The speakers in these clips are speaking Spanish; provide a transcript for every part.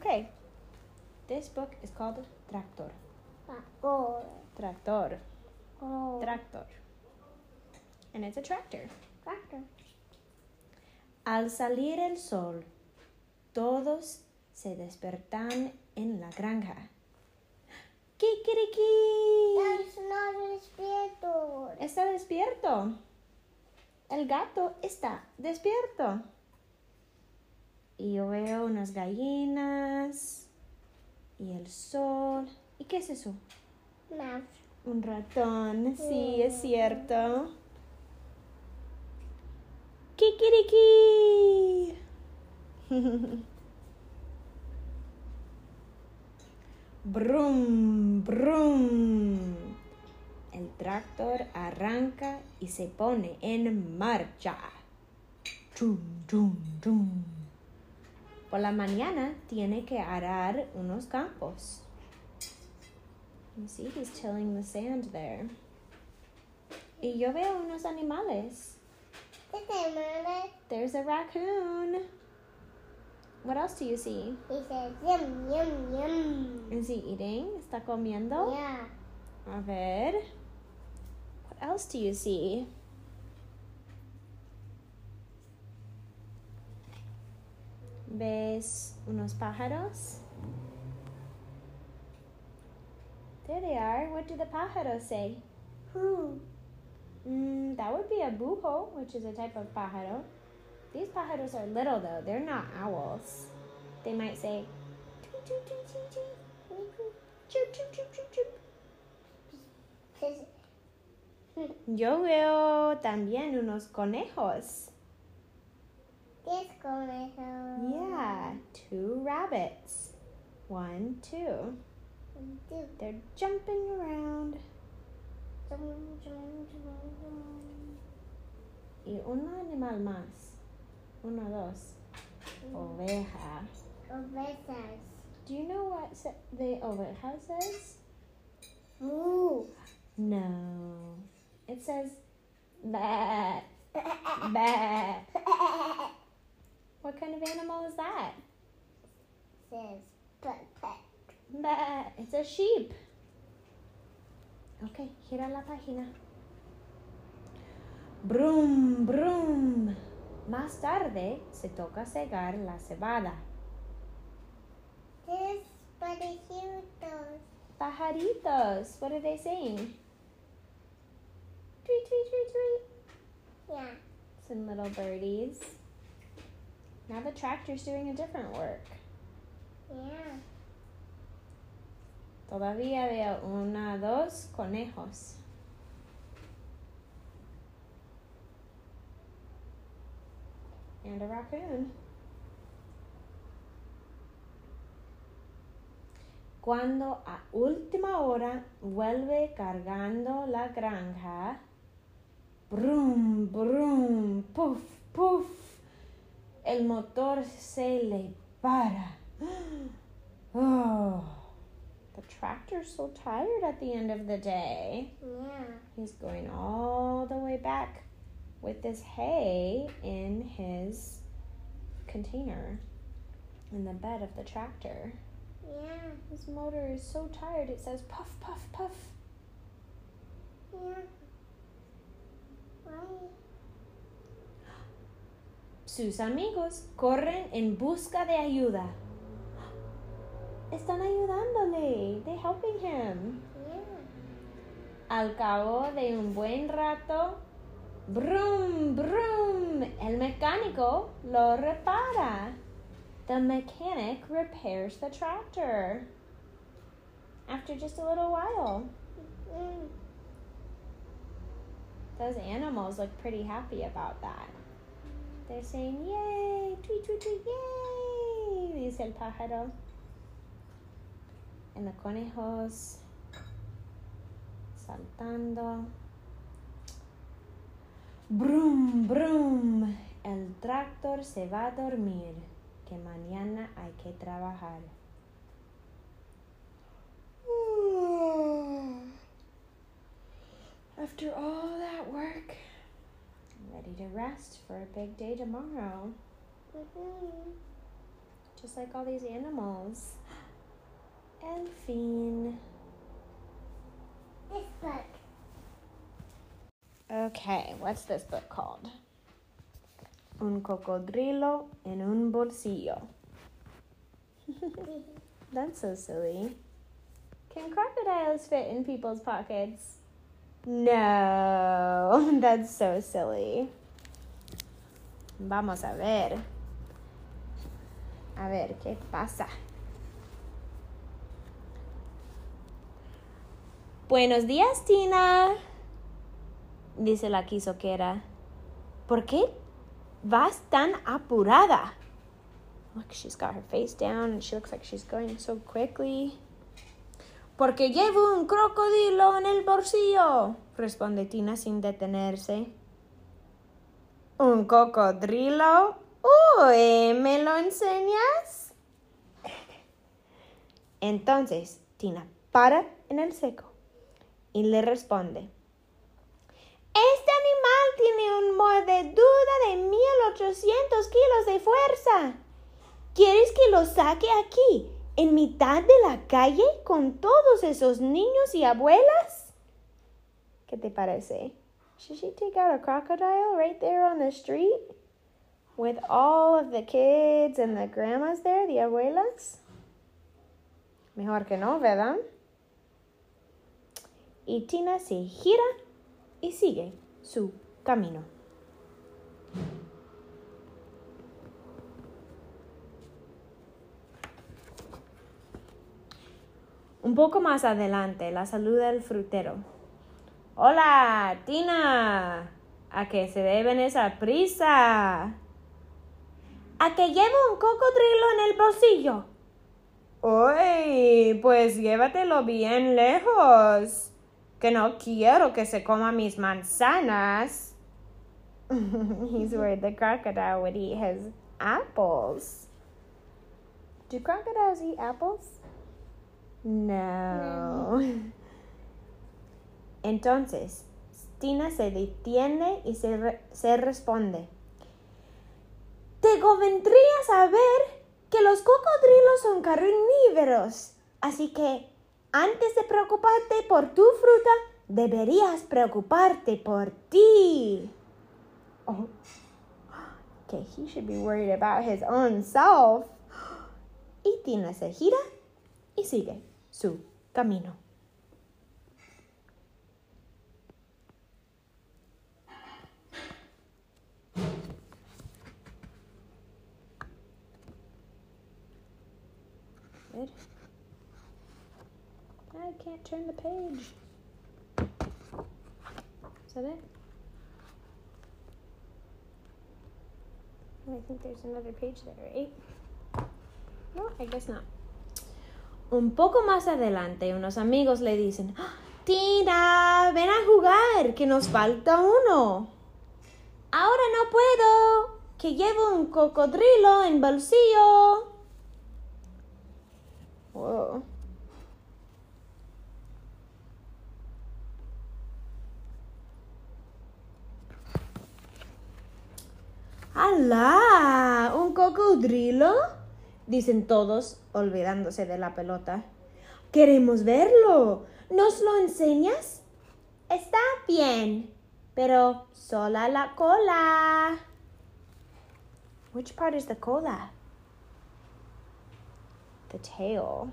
Okay. This book is called Tractor. Tractor. Tractor. Oh. Tractor. And it's a tractor. Tractor. Al salir el sol, todos se despertan en la granja. ¡Kikiriki! No despierto. Está despierto. El gato está despierto. Y yo veo unas gallinas y el sol. ¿Y qué es eso? Un ratón. Sí, es cierto. ¡Kikiriki! Brum, brum. El tractor arranca y se pone en marcha. Chum, chum, chum. Por la mañana tiene que arar unos campos. You see, he's tilling the sand there. Y yo veo unos animales. There's a raccoon. What else do you see? Dice, yum, yum, yum. Is he eating? ¿Está comiendo? Yeah. A ver. What else do you see? ¿Ves unos pájaros? There they are. What do the pájaros say? Who? Mm, that would be a bujo, which is a type of pájaro. These pájaros are little though. They're not owls. They might say, Yo veo también unos conejos. Yeah, two rabbits. One, two. Two. They're jumping around. Zum, zum, zum. Y un animal más. Uno, dos. Mm. Oveja. Ovejas. Do you know what the oveja says? Moo. No. It says bah, bah. What kind of animal is that? Says, pet, pet. Bah. It's a sheep. Okay, gira la página. Brum, brum. Más tarde se toca cegar la cebada. This pajaritos. Pajaritos. What are they saying? Tweet, tweet, tweet, tweet. Yeah. Some little birdies. Now the tractor's doing a different work. Yeah. Todavía veo una, dos conejos. And a raccoon. Cuando a última hora vuelve cargando la granja, brum, brum, puff, puff, el motor se le para. Oh. The tractor's so tired at the end of the day. Yeah. He's going all the way back with this hay in his container in the bed of the tractor. Yeah. His motor is so tired, it says puff, puff, puff. Yeah. Why? Sus amigos corren en busca de ayuda. Están ayudándole. They're helping him. Yeah. Al cabo de un buen rato, brum, brum, el mecánico lo repara. The mechanic repairs the tractor. After just a little while, Mm. those animals look pretty happy about that. They're saying, Yay, tweet, tweet, tweet, yay, dice el pájaro. And the conejos saltando. Brum, brum. El tractor se va a dormir, que mañana hay que trabajar. After all that work, ready to rest for a big day tomorrow. Mhm. just like all these animals. El fin. This book. Okay, what's this book called? Un cocodrilo en un bolsillo. That's so silly. Can crocodiles fit in people's pockets? No, that's so silly. Vamos a ver. A ver, ¿qué pasa? Buenos días, Tina. Dice la quizoquera. ¿Por qué vas tan apurada? Look, she's got her face down and she looks like she's going so quickly. Porque llevo un crocodilo en el bolsillo, responde Tina sin detenerse. ¿Un cocodrilo? Uy, ¿me lo enseñas? Entonces, Tina para en el seco y le responde. Este animal tiene un mordedura de 1800 kilos de fuerza. ¿Quieres que lo saque aquí, en mitad de la calle, con todos esos niños y abuelas? ¿Qué te parece? Should she take out a crocodile right there on the street? With all of the kids and the grandmas there, the abuelas? Mejor que no, ¿verdad? Y Tina se gira y sigue su camino. Un poco más adelante la saluda el frutero. Hola, Tina. ¿A qué se deben esa prisa? A que llevo un cocodrilo en el bolsillo. Uy, pues llévatelo bien lejos. Que no quiero que se coma mis manzanas. He's worried the crocodile would eat his apples. Do crocodiles eat apples? No. Entonces, Tina se detiene y se, se responde. Te convendría saber que los cocodrilos son carnívoros, así que antes de preocuparte por tu fruta, deberías preocuparte por ti. Oh, que he should be worried about his own self. Y Tina se gira y sigue su camino. I can't turn the page. Is that it? I think there's another page there, right? No, I guess not. Un poco más adelante, unos amigos le dicen, "¡Ah! Tina, ven a jugar, que nos falta uno. Ahora no puedo, que llevo un cocodrilo en bolsillo. Whoa. ¡Alá! ¿Un cocodrilo? Dicen todos, olvidándose de la pelota. Queremos verlo. ¿Nos lo enseñas? Está bien, pero sola la cola. Which part is the cola? The tail.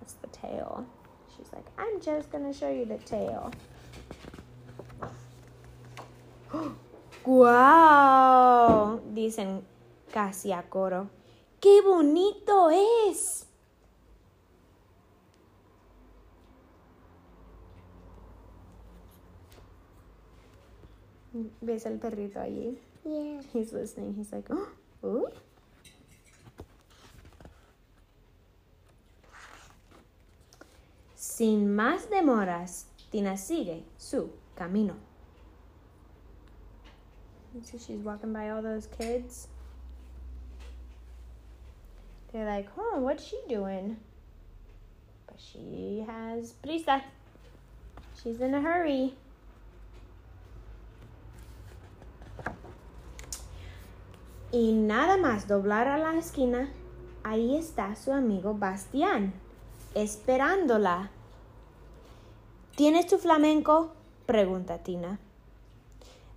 That's the tail. She's like, I'm just gonna show you the tail. ¡Guau! Dicen casi a coro. ¡Qué bonito es! ¿Ves el perrito allí? Yeah. He's listening. He's like, oh, ooh. Sin más demoras, Tina sigue su camino. You see, she's walking by all those kids. They're like, huh, what's she doing? But she has prisa. She's in a hurry. Y nada más doblar a la esquina, ahí está su amigo Bastián, esperándola. ¿Tienes tu flamenco? pregunta Tina.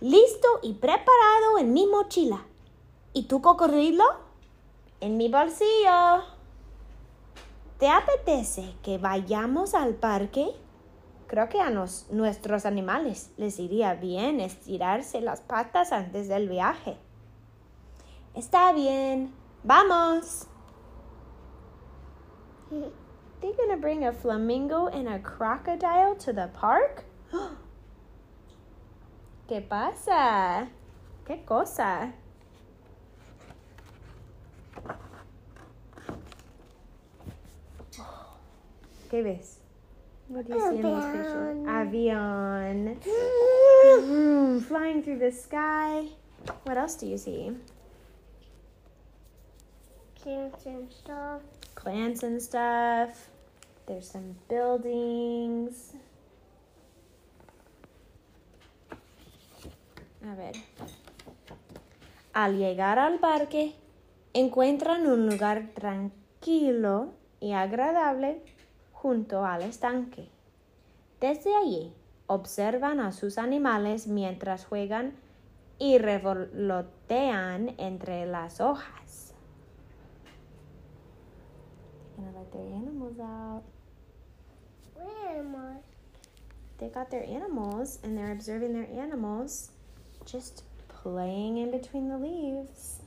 Listo y preparado en mi mochila. ¿Y tu cocodrilo? En mi bolsillo. ¿Te apetece que vayamos al parque? Creo que a nos- nuestros animales les iría bien estirarse las patas antes del viaje. Está bien, vamos. They gonna bring a flamingo and a crocodile to the park? ¿Qué pasa? ¿Qué cosa? ¿Qué ves? What do you see in those pictures? Avion. Vroom, mm. flying through the sky. What else do you see? Kids and stuff. Plants and stuff. There's some buildings. A ver. Al llegar al parque, encuentran un lugar tranquilo y agradable junto al estanque. Desde allí observan a sus animales mientras juegan y revolotean entre las hojas. Gonna let their animals out. Where I? They got their animals and they're observing their animals just playing in between the leaves.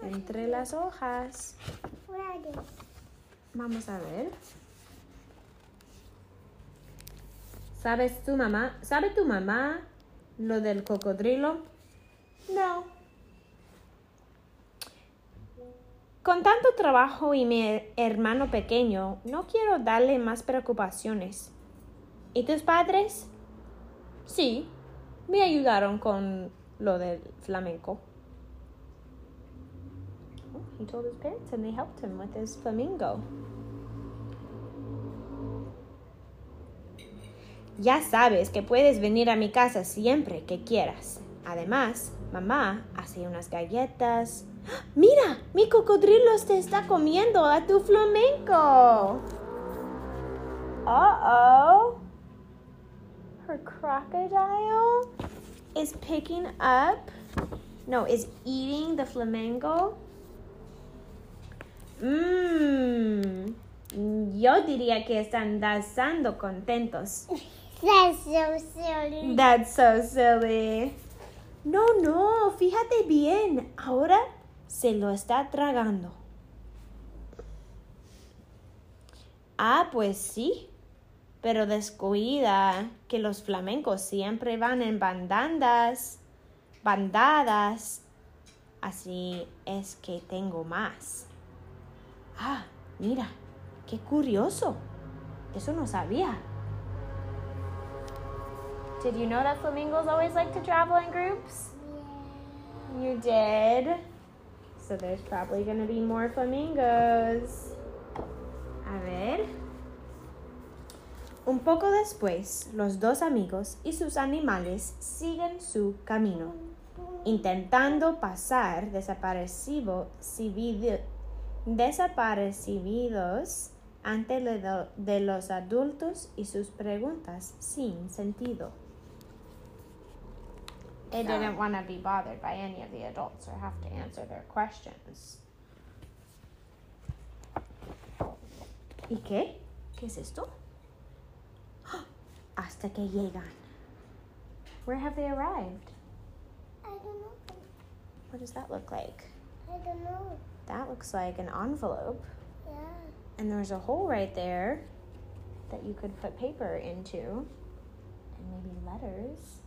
Entre las hojas. Where? Vamos a ver. ¿Sabes tu mamá? ¿Sabe tu mamá lo del cocodrilo? No. Con tanto trabajo y mi hermano pequeño, no quiero darle más preocupaciones. ¿Y tus padres? Sí, me ayudaron con lo del flamenco. He told his parents and they helped him with his flamingo. Ya sabes que puedes venir a mi casa siempre que quieras. Además, mamá hace unas galletas. ¡Mira! Mi cocodrilo te está comiendo a tu flamenco. Uh-oh. Her crocodile is picking up, no, is eating the flamenco. Mmm. Yo diría que están danzando contentos. That's so silly. That's so silly. No, no, fíjate bien. Ahora se lo está tragando. Ah, pues sí. Pero descuida que los flamencos siempre van en bandadas, bandadas. Así es que tengo más. Ah, mira, qué curioso. Eso no sabía. Did you know that flamingos always like to travel in groups? You did. So there's probably going to be more flamingos. A ver. Un poco después, los dos amigos y sus animales siguen su camino, intentando pasar desaparecido, desaparecidos ante de, de los adultos y sus preguntas sin sentido. They didn't want to be bothered by any of the adults or have to answer their questions. ¿Y qué? ¿Qué es esto? Hasta que llegan. Where have they arrived? I don't know. What does that look like? I don't know. That looks like an envelope. Yeah. And there's a hole right there that you could put paper into. And maybe letters.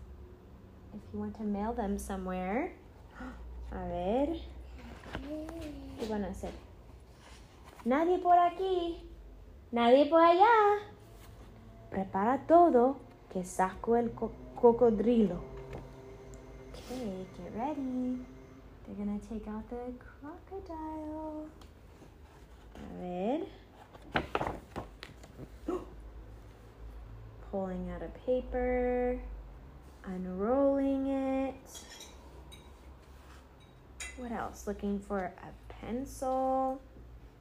If you want to mail them somewhere. A ver. ¿Qué van a hacer? Nadie por aquí. Nadie por allá. Prepara todo que saco el co- cocodrilo. Okay, get ready. They're gonna take out the crocodile. Ver. Pulling out a paper, unrolling it. What else? Looking for a pencil.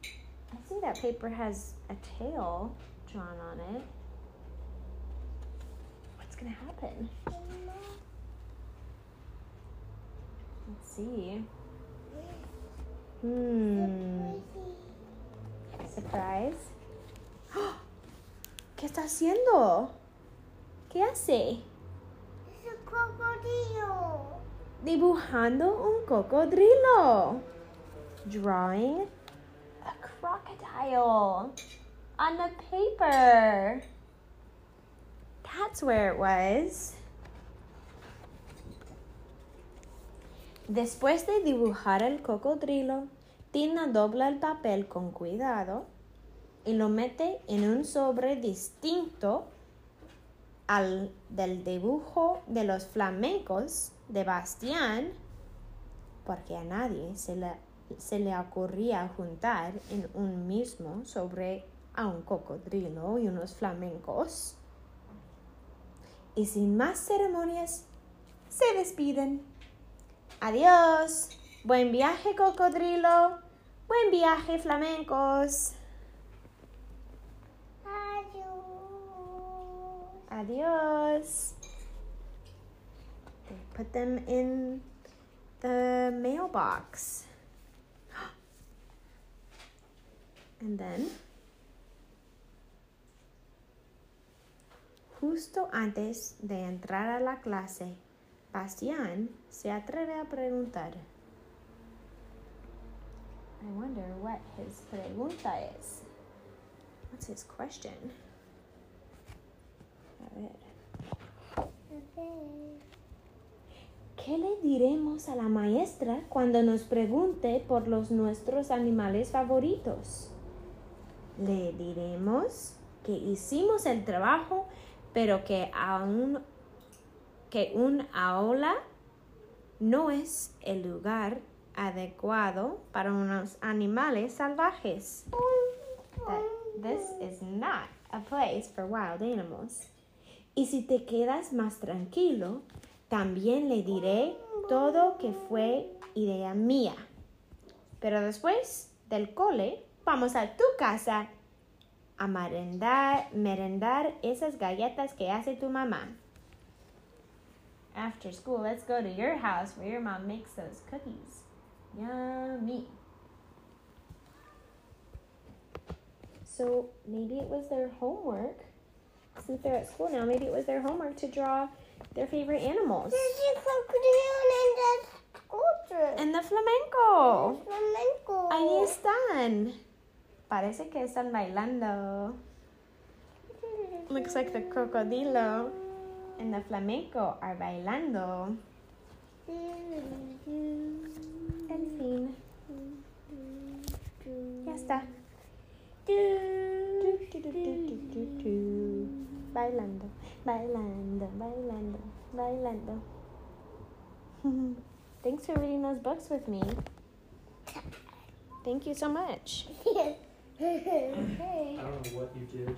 I see that paper has a tail drawn on it. What's gonna happen? Let's see. Hmm. Surprise. ¿Qué está haciendo? ¿Qué hace? Es un cocodrilo. Dibujando un cocodrilo. Drawing a crocodile on the paper. That's where it was. Después de dibujar el cocodrilo, Tina dobla el papel con cuidado y lo mete en un sobre distinto al del dibujo de los flamencos de Bastián, porque a nadie se le, se le ocurría juntar en un mismo sobre a un cocodrilo y unos flamencos. Y sin más ceremonias, se despiden. Adiós. Buen viaje, cocodrilo. Buen viaje, flamencos. Adiós. Adios. They put them in the mailbox. And then, justo antes de entrar a la clase, Bastián se atreve a preguntar. I wonder what his pregunta is. What's his question? A ver. ¿Qué le diremos a la maestra cuando nos pregunte por los nuestros animales favoritos? Le diremos que hicimos el trabajo, pero que aún que un aula no es el lugar adecuado para unos animales salvajes. This is not a place for wild animals. Y si te quedas más tranquilo, también le diré todo que fue idea mía. Pero después del cole, vamos a tu casa a merendar, merendar esas galletas que hace tu mamá. After school, let's go to your house where your mom makes those cookies. Yummy. So maybe it was their homework. Since they're at school now, maybe it was their homework to draw their favorite animals. There's a crocodile and sculpture. And the flamenco. flamenco. Ahí están. Parece que están bailando. Looks like the crocodilo and the flamenco are bailando. En fin, ya está. Bailando, bailando, bailando, bailando. Thanks for reading those books with me. Thank you so much. hey. I don't know what you did